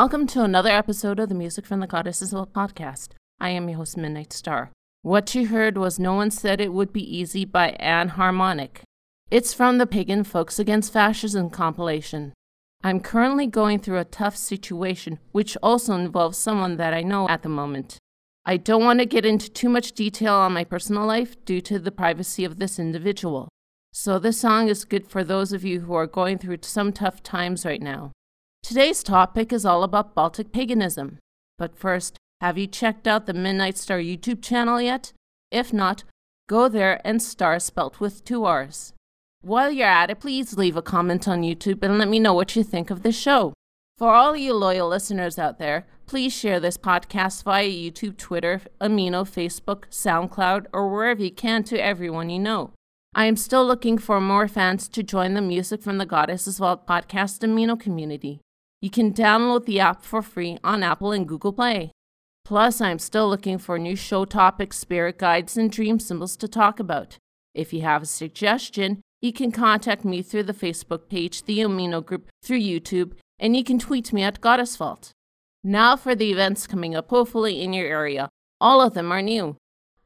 Welcome to another episode of the Music from the Goddesses podcast. I am your host, Midnight Star. What you heard was No One Said It Would Be Easy by Anne Harmonic. It's from the Pagan Folks Against Fascism compilation. I'm currently going through a tough situation, which also involves someone that I know at the moment. I don't want to get into too much detail on my personal life due to the privacy of this individual. So, this song is good for those of you who are going through some tough times right now. Today's topic is all about Baltic paganism. But first, have you checked out the Midnight Star YouTube channel yet? If not, go there and star spelt with two R's. While you're at it, please leave a comment on YouTube and let me know what you think of the show. For all you loyal listeners out there, please share this podcast via YouTube, Twitter, Amino, Facebook, SoundCloud, or wherever you can to everyone you know. I am still looking for more fans to join the Music from the Goddesses Vault podcast Amino community. You can download the app for free on Apple and Google Play. Plus, I'm still looking for new show topics, spirit guides, and dream symbols to talk about. If you have a suggestion, you can contact me through the Facebook page, the Amino Group, through YouTube, and you can tweet me at Goddess Vault. Now for the events coming up, hopefully in your area. All of them are new.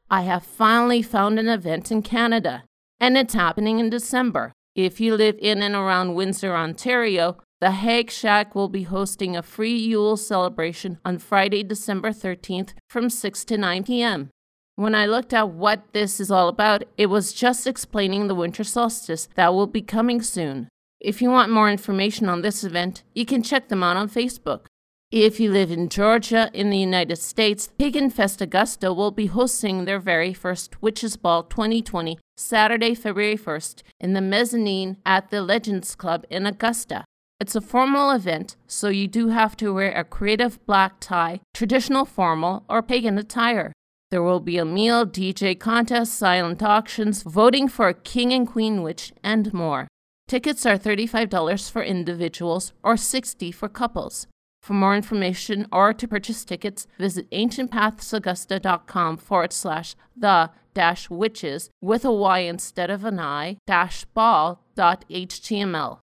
I have finally found an event in Canada, and it's happening in December. If you live in and around Windsor, Ontario, the Hag Shack will be hosting a free Yule celebration on Friday, December 13th from 6 to 9 p.m. When I looked at what this is all about, it was just explaining the winter solstice that will be coming soon. If you want more information on this event, you can check them out on Facebook. If you live in Georgia in the United States, Pagan Fest Augusta will be hosting their very first Witches Ball 2020 Saturday, February 1st in the mezzanine at the Legends Club in Augusta. It's a formal event, so you do have to wear a creative black tie, traditional formal, or pagan attire. There will be a meal, DJ contest, silent auctions, voting for a king and queen witch, and more. Tickets are $35 for individuals or 60 for couples. For more information or to purchase tickets, visit ancientpathsaugusta.com forward slash the dash witches with a Y instead of an I dash ball dot html.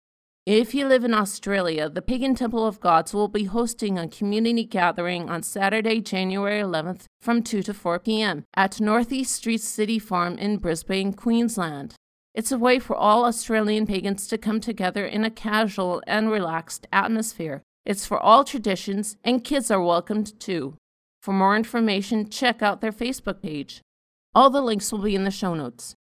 If you live in Australia, the Pagan Temple of Gods will be hosting a community gathering on Saturday, January 11th from 2 to 4 p.m. at Northey Street City Farm in Brisbane, Queensland. It's a way for all Australian pagans to come together in a casual and relaxed atmosphere it's for all traditions, and kids are welcomed too. For more information, check out their Facebook page. All the links will be in the show notes.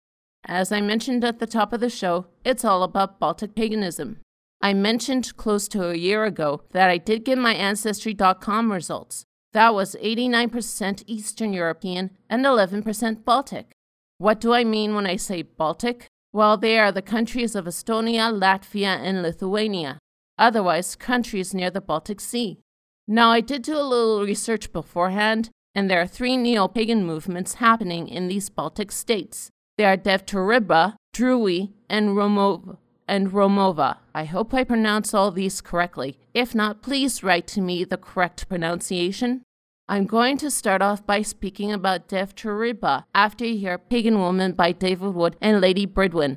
As I mentioned at the top of the show, it's all about Baltic paganism. I mentioned close to a year ago that I did get my Ancestry.com results. That was 89% Eastern European and 11% Baltic. What do I mean when I say Baltic? Well, they are the countries of Estonia, Latvia, and Lithuania otherwise countries near the Baltic Sea. Now, I did do a little research beforehand, and there are three neo pagan movements happening in these Baltic states. They are Dievturiba, Druwi, and Romuva. And Romuva. I hope I pronounce all these correctly. If not, please write to me the correct pronunciation. I'm going to start off by speaking about Dievturiba after you hear Pagan Woman by David Wood and Lady Bridwen.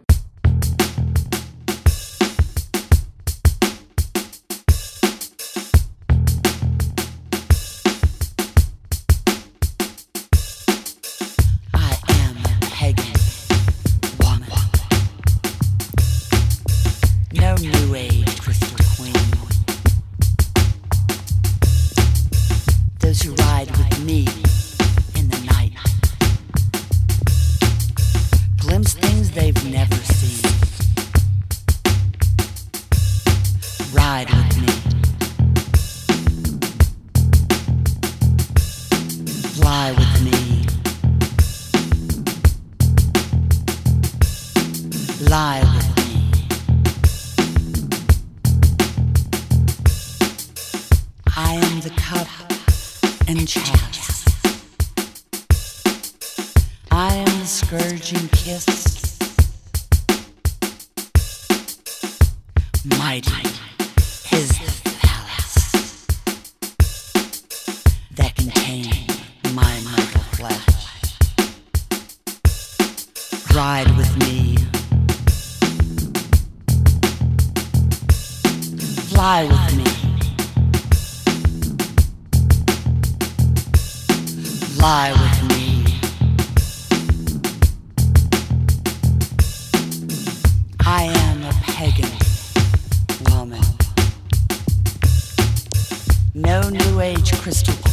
Five point star upon my breast.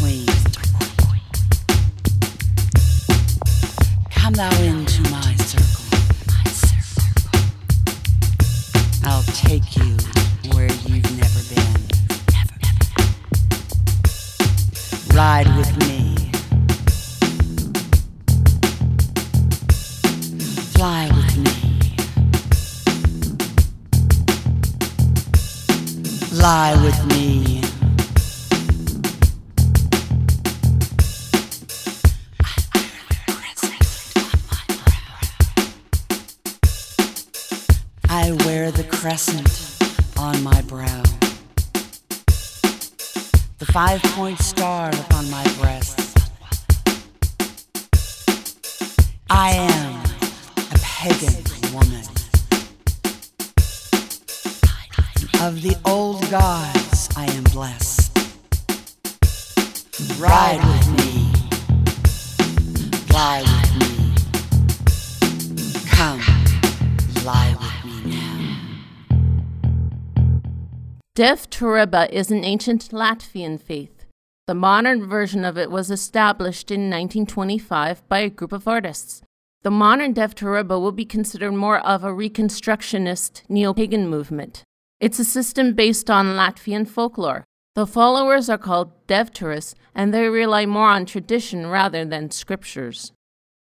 Dievturiba is an ancient Latvian faith. The modern version of it was established in 1925 by a group of artists. The modern Dievturiba will be considered more of a reconstructionist neo pagan movement. It's a system based on Latvian folklore. The followers are called Devturas, and they rely more on tradition rather than scriptures.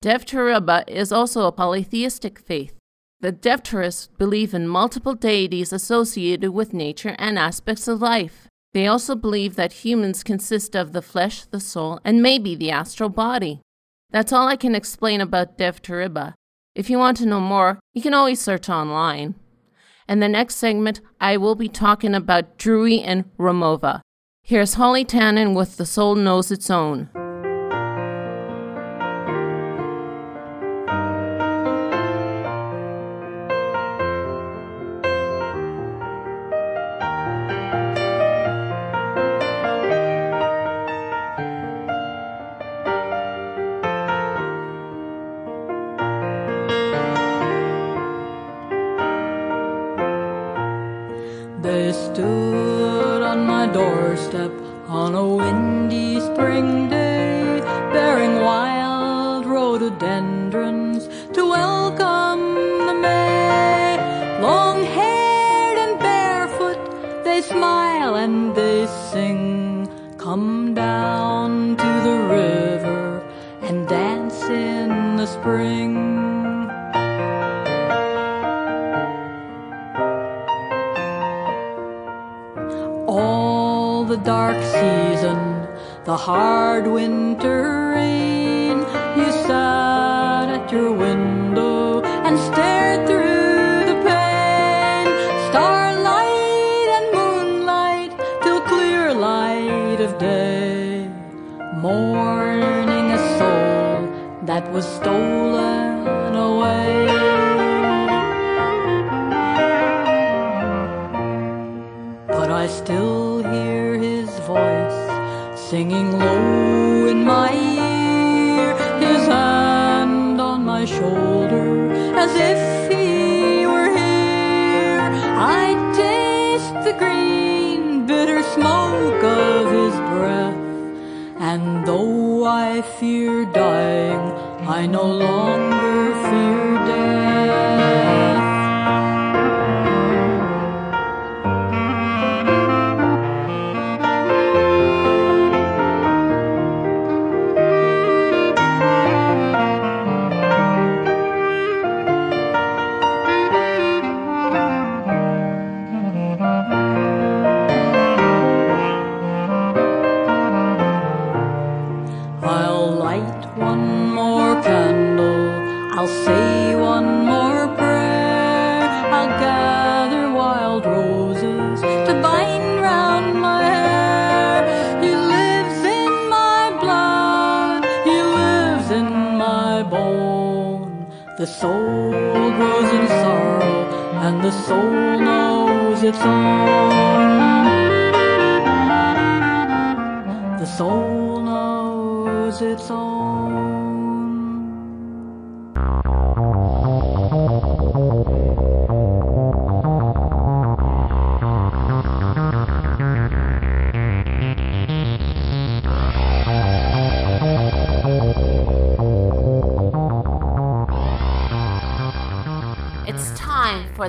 Dievturiba is also a polytheistic faith. The Devturas believe in multiple deities associated with nature and aspects of life. They also believe that humans consist of the flesh, the soul, and maybe the astral body. That's all I can explain about Dievturiba. If you want to know more, you can always search online. In the next segment, I will be talking about Druwi and Romuva. Here's Holly Tannen with The Soul Knows Its Own. Come down to the river and dance in the spring. all the dark season, the hard winter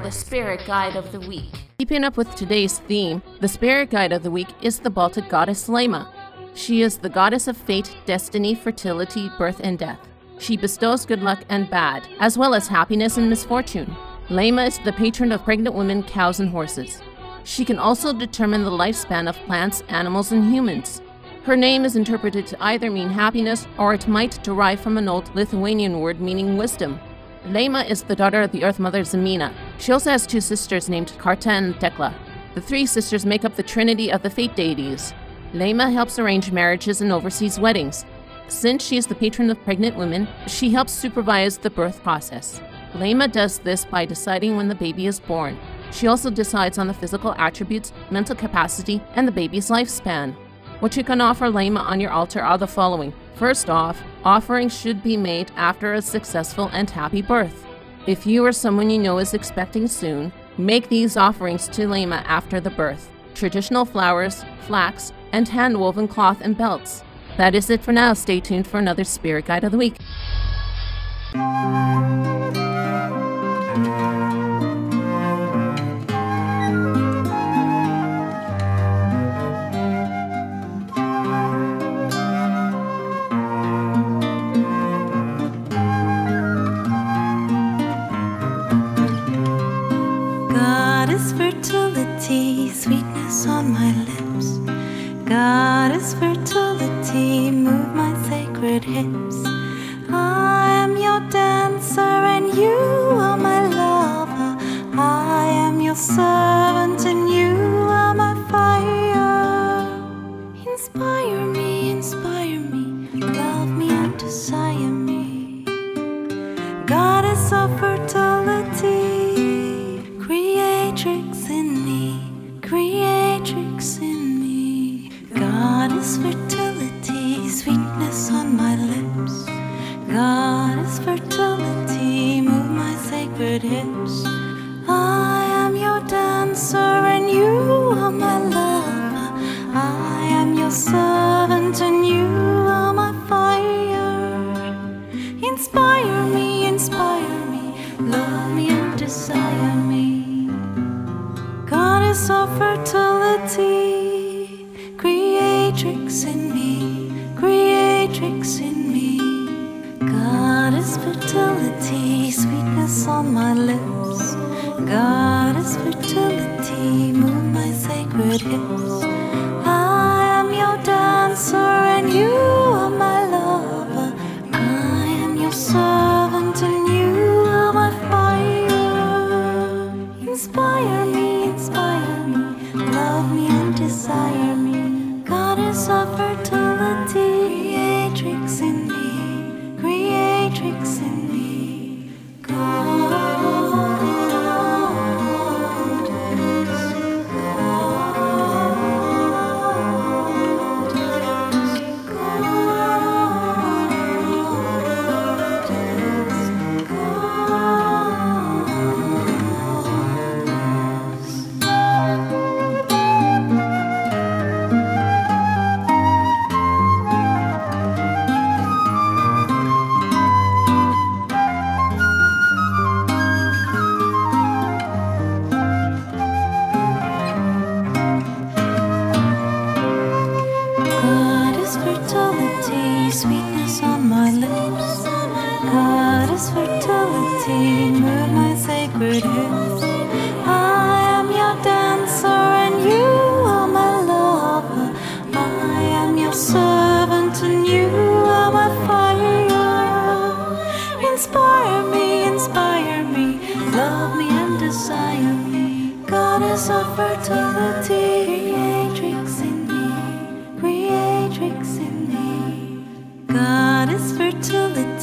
the Spirit Guide of the Week. Keeping up with today's theme, the Spirit Guide of the Week is the Baltic goddess Laima. She is the goddess of fate, destiny, fertility, birth, and death. She bestows good luck and bad, as well as happiness and misfortune. Laima is the patron of pregnant women, cows, and horses. She can also determine the lifespan of plants, animals, and humans. Her name is interpreted to either mean happiness or it might derive from an old Lithuanian word meaning wisdom. Laima is the daughter of the Earth Mother Zemyna. She also has two sisters named Karta and Dekla. The three sisters make up the trinity of the fate deities. Laima helps arrange marriages and oversees weddings. Since she is the patron of pregnant women, she helps supervise the birth process. Laima does this by deciding when the baby is born. She also decides on the physical attributes, mental capacity, and the baby's lifespan. What you can offer Laima on your altar are the following. First off, offerings should be made after a successful and happy birth. If you or someone you know is expecting soon, make these offerings to Laima after the birth. Traditional flowers, flax, and hand woven cloth and belts. That is it for now. Stay tuned for another Spirit Guide of the Week. Sweetness on my lips. God is fertility, move my sacred hips. I Inspire me, inspire me, love me and desire me. Goddess of fertility,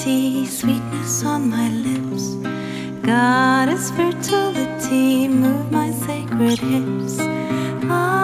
fertility, sweetness on my lips. Goddess fertility, move my sacred hips. I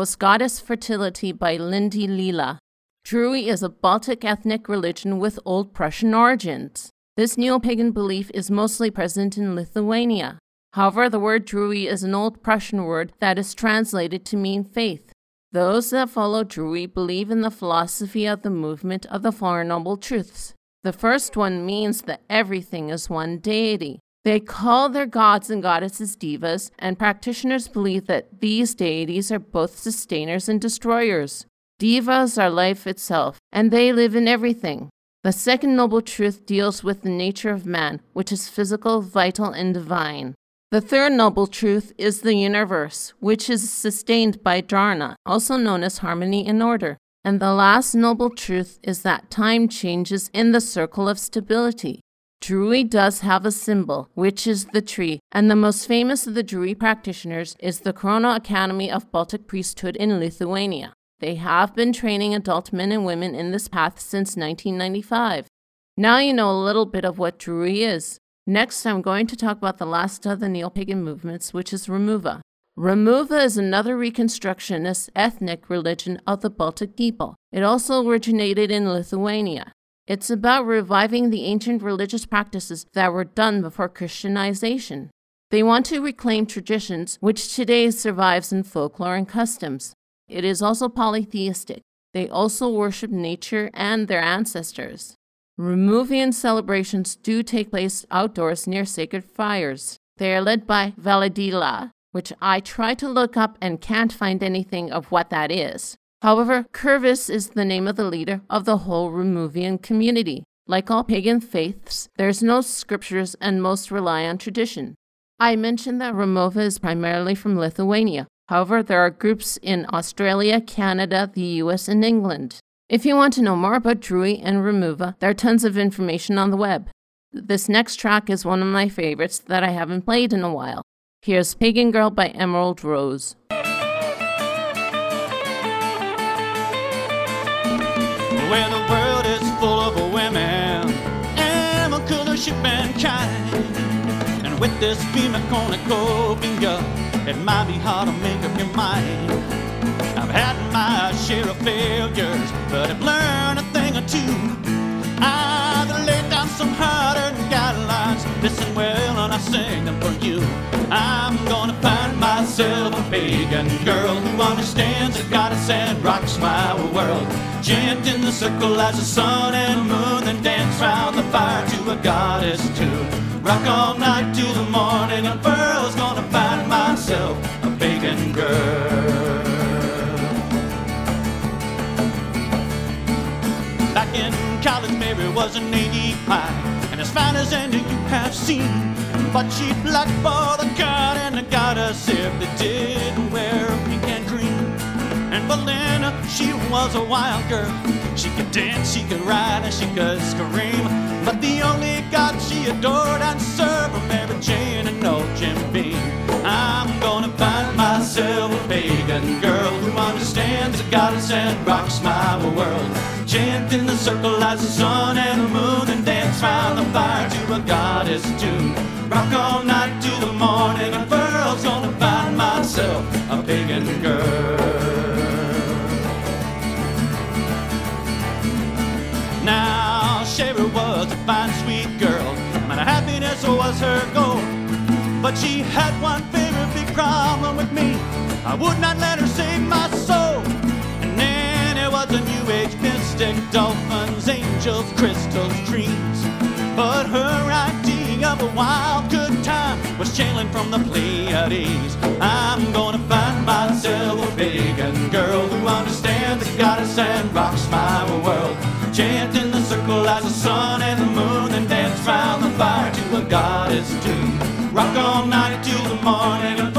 was Goddess Fertility by Lindie Lila. Druwi is a Baltic ethnic religion with Old Prussian origins. This neo pagan belief is mostly present in Lithuania. However, the word Druwi is an Old Prussian word that is translated to mean faith. Those that follow Druwi believe in the philosophy of the movement of the Four Noble Truths. The first one means that everything is one deity. They call their gods and goddesses divas, and practitioners believe that these deities are both sustainers and destroyers. Divas are life itself, and they live in everything. The second noble truth deals with the nature of man, which is physical, vital, and divine. The third noble truth is the universe, which is sustained by dharana, also known as harmony and order. And the last noble truth is that time changes in the circle of stability. Druwi does have a symbol, which is the tree, and the most famous of the Druwi practitioners is the Krono Academy of Baltic Priesthood in Lithuania. They have been training adult men and women in this path since 1995. Now you know a little bit of what Druwi is. Next, I'm going to talk about the last of the neo pagan movements, which is Romuva. Romuva is another Reconstructionist ethnic religion of the Baltic people. It also originated in Lithuania. It's about reviving the ancient religious practices that were done before Christianization. They want to reclaim traditions which today survives in folklore and customs. It is also polytheistic. They also worship nature and their ancestors. Romuvian celebrations do take place outdoors near sacred fires. They are led by Valadila, which I try to look up and can't find anything of what that is. However, Krivis is the name of the leader of the whole Romuvian community. Like all pagan faiths, there's no scriptures and most rely on tradition. I mentioned that Romuva is primarily from Lithuania. However, there are groups in Australia, Canada, the US, and England. If you want to know more about Druwi and Romuva, there are tons of information on the web. This next track is one of my favorites that I haven't played in a while. Here's Pagan Girl by Emerald Rose. Where the world is full of women and a color ship mankind. And with this female cornucopia, it might be hard to make up your mind. I've had my share of failures, but I've learned a thing or two. I've laid down some hard-earned guidelines. Listen well, and I sing them for you. I'm gonna find myself a pagan girl who understands the goddess and rocks my world. Chant in the circle as the sun and moon, then dance round the fire to a goddess tune. Rock all night till the morning, and girl's gonna find myself a pagan girl. Back in college, Mary was an 85, and as fine as any you have seen. But she blackballed the god and the goddess if they didn't wear pink and green. And Belinda, she was a wild girl. She could dance, she could ride, and she could scream. But the only god she adored and served were Mary Jane and no Jim Beam. I'm gonna find myself a pagan girl who understands the goddess and rocks my world. Chant in the circle as the sun and the moon and dance round the fire to a goddess tune. Rock all night to the morning and Pearl's gonna find myself a pagan girl. Now, Sherry was a fine, sweet girl, and happiness was her goal. But she had one very big problem with me. I would not let her save my soul. And then there was a new age mystic, dolphins, angels, crystals, dreams. But her idea of a wild good time was channeling from the Pleiades. I'm gonna find myself a pagan girl who understands the goddess and rocks my world. Chant in the circle as the sun and the moon, and dance round the fire to a goddess tune. Rock all night till the morning,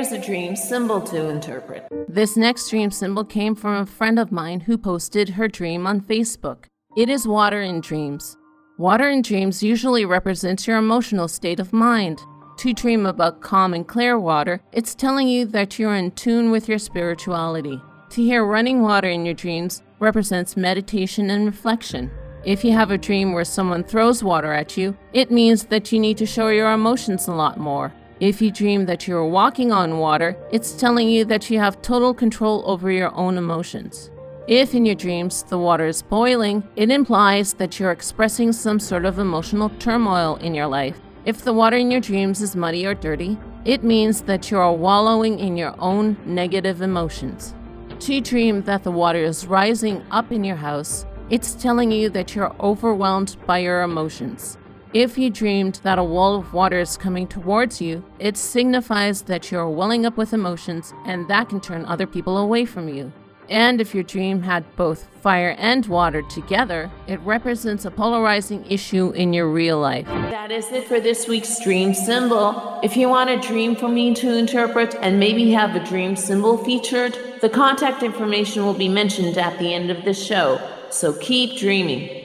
Here's a dream symbol to interpret. This next dream symbol came from a friend of mine who posted her dream on Facebook. It is water in dreams. Water in dreams usually represents your emotional state of mind. To dream about calm and clear water, it's telling you that you're in tune with your spirituality. To hear running water in your dreams represents meditation and reflection. If you have a dream where someone throws water at you, it means that you need to show your emotions a lot more. If you dream that you're walking on water, it's telling you that you have total control over your own emotions. If in your dreams the water is boiling, it implies that you're expressing some sort of emotional turmoil in your life. If the water in your dreams is muddy or dirty, it means that you are wallowing in your own negative emotions. To dream that the water is rising up in your house, it's telling you that you're overwhelmed by your emotions. If you dreamed that a wall of water is coming towards you, it signifies that you're welling up with emotions and that can turn other people away from you. And if your dream had both fire and water together, it represents a polarizing issue in your real life. That is it for this week's dream symbol. If you want a dream for me to interpret and maybe have a dream symbol featured, the contact information will be mentioned at the end of the show. So keep dreaming.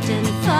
Drifting far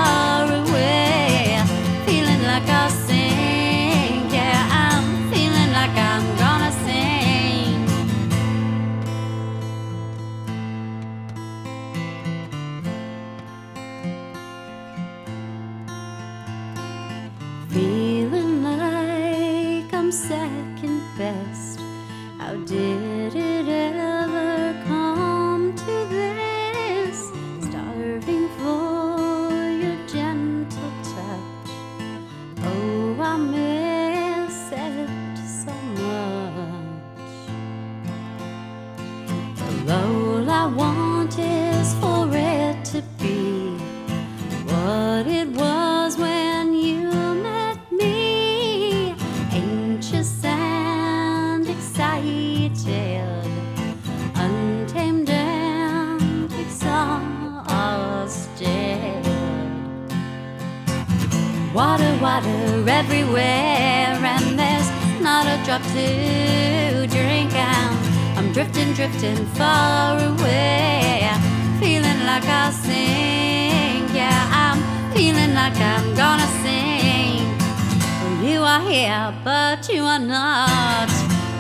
You but you are not.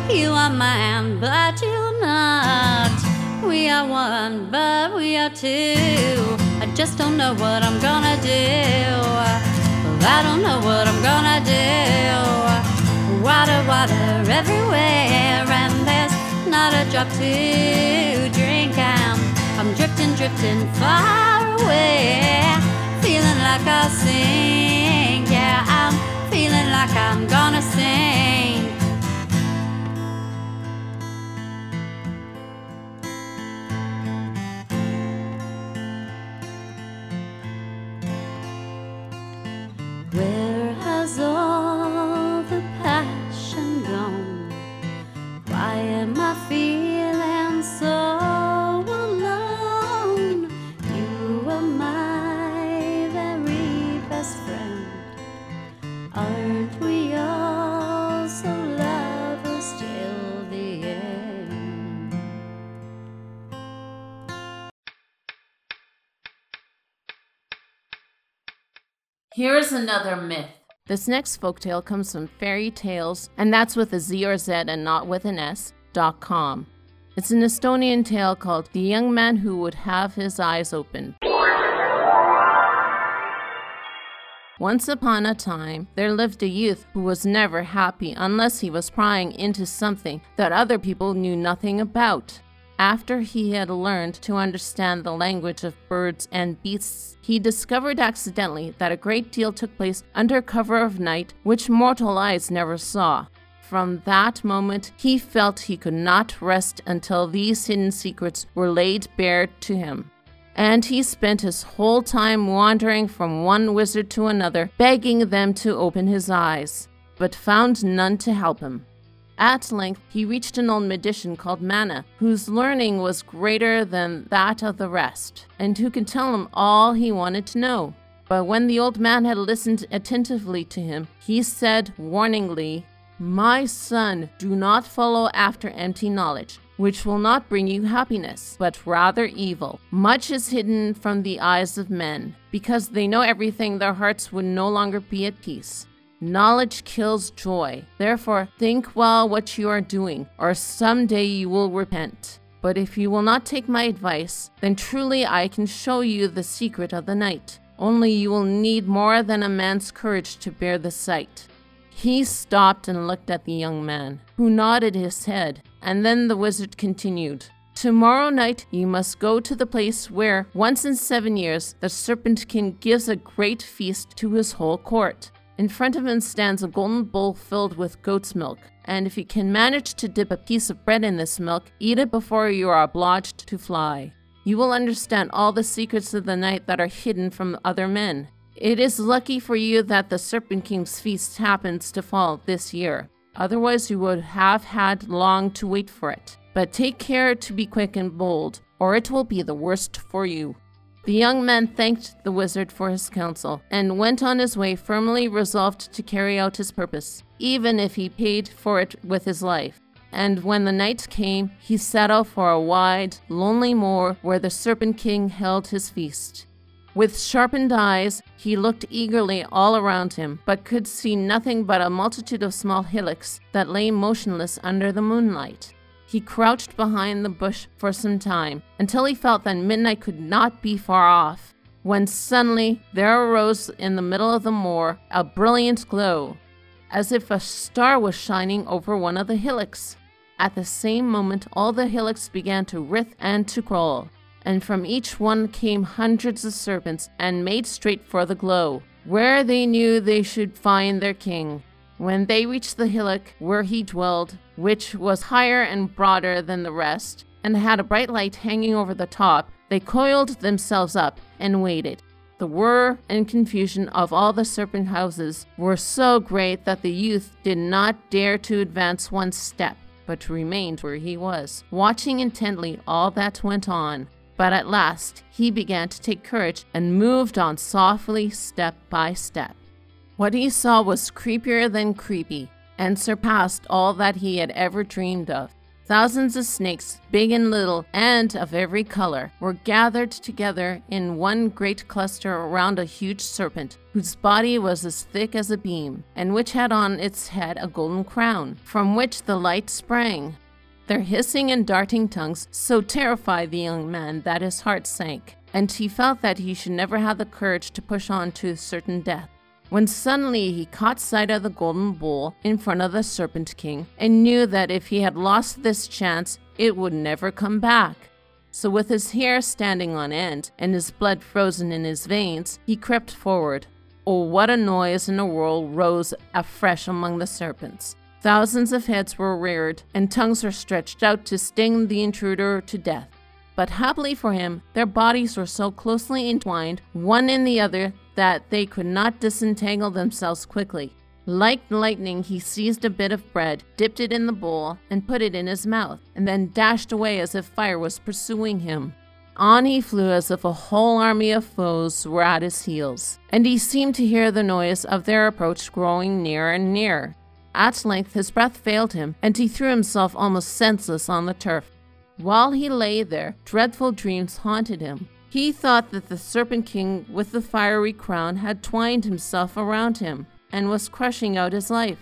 You are mine, but you're not. We are one, but we are two. I just don't know what I'm gonna do. I don't know what I'm gonna do. Water, water everywhere, and there's not a drop to drink. I'm, I'm drifting, drifting far away, feeling like I'll sing. I'm gonna say Here's another myth. This next folktale comes from Fairy Tales, and that's with a Z or Z and not with an S, dot com. It's an Estonian tale called The Young Man Who Would Have His Eyes Open. Once upon a time, there lived a youth who was never happy unless he was prying into something that other people knew nothing about. After he had learned to understand the language of birds and beasts, he discovered accidentally that a great deal took place under cover of night which mortal eyes never saw. From that moment, he felt he could not rest until these hidden secrets were laid bare to him. And he spent his whole time wandering from one wizard to another, begging them to open his eyes, but found none to help him. At length, he reached an old magician called Mana, whose learning was greater than that of the rest, and who could tell him all he wanted to know. But when the old man had listened attentively to him, he said warningly, My son, do not follow after empty knowledge, which will not bring you happiness, but rather evil. Much is hidden from the eyes of men, because they know everything, their hearts would no longer be at peace. Knowledge kills joy. Therefore, think well what you are doing, or someday you will repent. But if you will not take my advice, then truly I can show you the secret of the night. Only you will need more than a man's courage to bear the sight. He stopped and looked at the young man, who nodded his head, and then the wizard continued. Tomorrow night you must go to the place where, once in seven years, the Serpent King gives a great feast to his whole court. In front of him stands a golden bowl filled with goat's milk, and if you can manage to dip a piece of bread in this milk, eat it before you are obliged to fly. You will understand all the secrets of the night that are hidden from other men. It is lucky for you that the Serpent King's feast happens to fall this year. Otherwise, you would have had long to wait for it. But take care to be quick and bold, or it will be the worst for you. The young man thanked the wizard for his counsel and went on his way firmly resolved to carry out his purpose, even if he paid for it with his life. And when the night came, he set out for a wide, lonely moor where the Serpent King held his feast. With sharpened eyes, he looked eagerly all around him, but could see nothing but a multitude of small hillocks that lay motionless under the moonlight. He crouched behind the bush for some time until he felt that midnight could not be far off, when suddenly there arose in the middle of the moor a brilliant glow, as if a star was shining over one of the hillocks. At the same moment, all the hillocks began to writhe and to crawl, and from each one came hundreds of serpents and made straight for the glow, where they knew they should find their king. When they reached the hillock where he dwelled, which was higher and broader than the rest, and had a bright light hanging over the top, they coiled themselves up and waited. The whir and confusion of all the serpent houses were so great that the youth did not dare to advance one step, but remained where he was, watching intently all that went on. But at last he began to take courage and moved on softly, step by step. What he saw was creepier than creepy and surpassed all that he had ever dreamed of. Thousands of snakes, big and little, and of every color, were gathered together in one great cluster around a huge serpent, whose body was as thick as a beam, and which had on its head a golden crown, from which the light sprang. Their hissing and darting tongues so terrified the young man that his heart sank, and he felt that he should never have the courage to push on to certain death when suddenly he caught sight of the golden bowl in front of the Serpent King and knew that if he had lost this chance, it would never come back. So, with his hair standing on end and his blood frozen in his veins, he crept forward. Oh, what a noise and a whirl rose afresh among the serpents. Thousands of heads were reared, and tongues were stretched out to sting the intruder to death. But happily for him, their bodies were so closely entwined, one in the other, that they could not disentangle themselves quickly. Like lightning, he seized a bit of bread, dipped it in the bowl, and put it in his mouth, and then dashed away as if fire was pursuing him. On he flew as if a whole army of foes were at his heels, and he seemed to hear the noise of their approach growing nearer and nearer. At length his breath failed him, and he threw himself almost senseless on the turf. While he lay there, dreadful dreams haunted him. He thought that the Serpent King with the fiery crown had twined himself around him and was crushing out his life.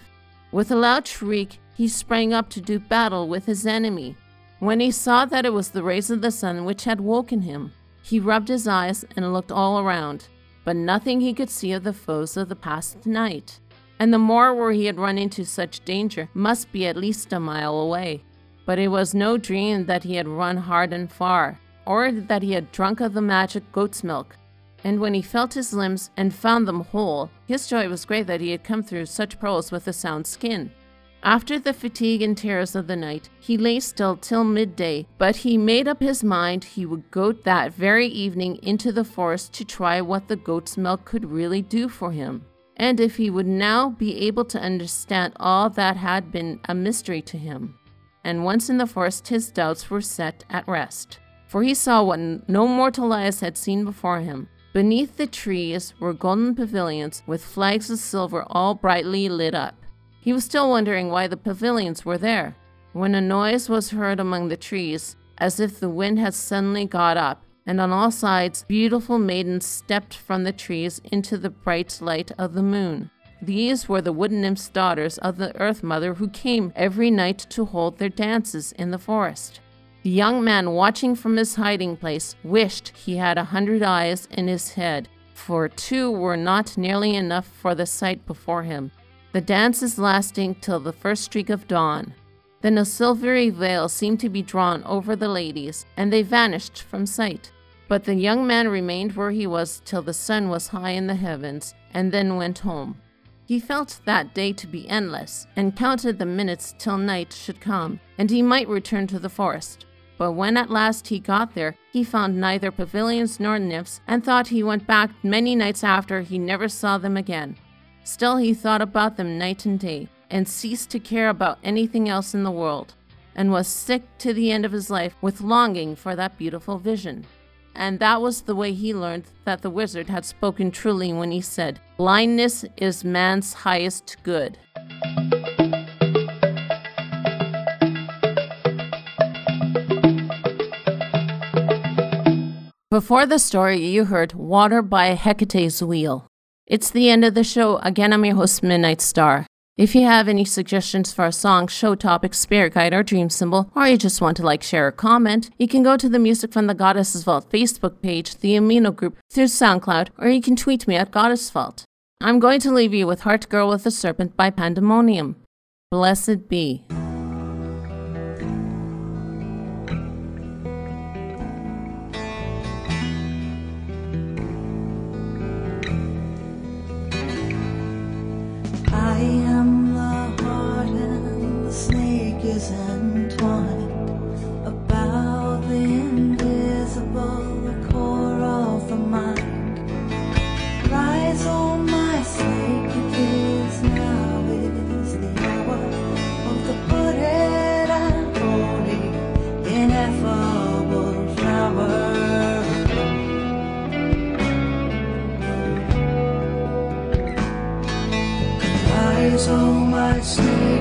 With a loud shriek, he sprang up to do battle with his enemy. When he saw that it was the rays of the sun which had woken him, he rubbed his eyes and looked all around, but nothing he could see of the foes of the past night. And the moor where he had run into such danger must be at least a mile away. But it was no dream that he had run hard and far, or that he had drunk of the magic goat's milk. And when he felt his limbs and found them whole, his joy was great that he had come through such perils with a sound skin. After the fatigue and terrors of the night, he lay still till midday, but he made up his mind he would go that very evening into the forest to try what the goat's milk could really do for him, and if he would now be able to understand all that had been a mystery to him. And once in the forest, his doubts were set at rest for he saw what no mortal eyes had seen before him. Beneath the trees were golden pavilions with flags of silver all brightly lit up. He was still wondering why the pavilions were there, when a noise was heard among the trees, as if the wind had suddenly got up, and on all sides beautiful maidens stepped from the trees into the bright light of the moon. These were the wood nymphs' daughters of the Earth Mother who came every night to hold their dances in the forest. The young man, watching from his hiding place, wished he had a hundred eyes in his head, for two were not nearly enough for the sight before him. The dances lasting till the first streak of dawn. Then a silvery veil seemed to be drawn over the ladies, and they vanished from sight. But the young man remained where he was till the sun was high in the heavens, and then went home. He felt that day to be endless, and counted the minutes till night should come, and he might return to the forest. But when at last he got there, he found neither pavilions nor nymphs, and thought he went back many nights after he never saw them again. Still, he thought about them night and day, and ceased to care about anything else in the world, and was sick to the end of his life with longing for that beautiful vision. And that was the way he learned that the wizard had spoken truly when he said, Blindness is man's highest good. Before the story, you heard Water by Hecate's Wheel. It's the end of the show. Again, I'm your host, Midnight Star. If you have any suggestions for a song, show topic, spirit guide, or dream symbol, or you just want to like, share, or comment, you can go to the Music from the Goddesses Vault Facebook page, the Amino group, through SoundCloud, or you can tweet me at Goddess Vault. I'm going to leave you with Heart Girl with a Serpent by Pandaemonaeon. Blessed be. Oh my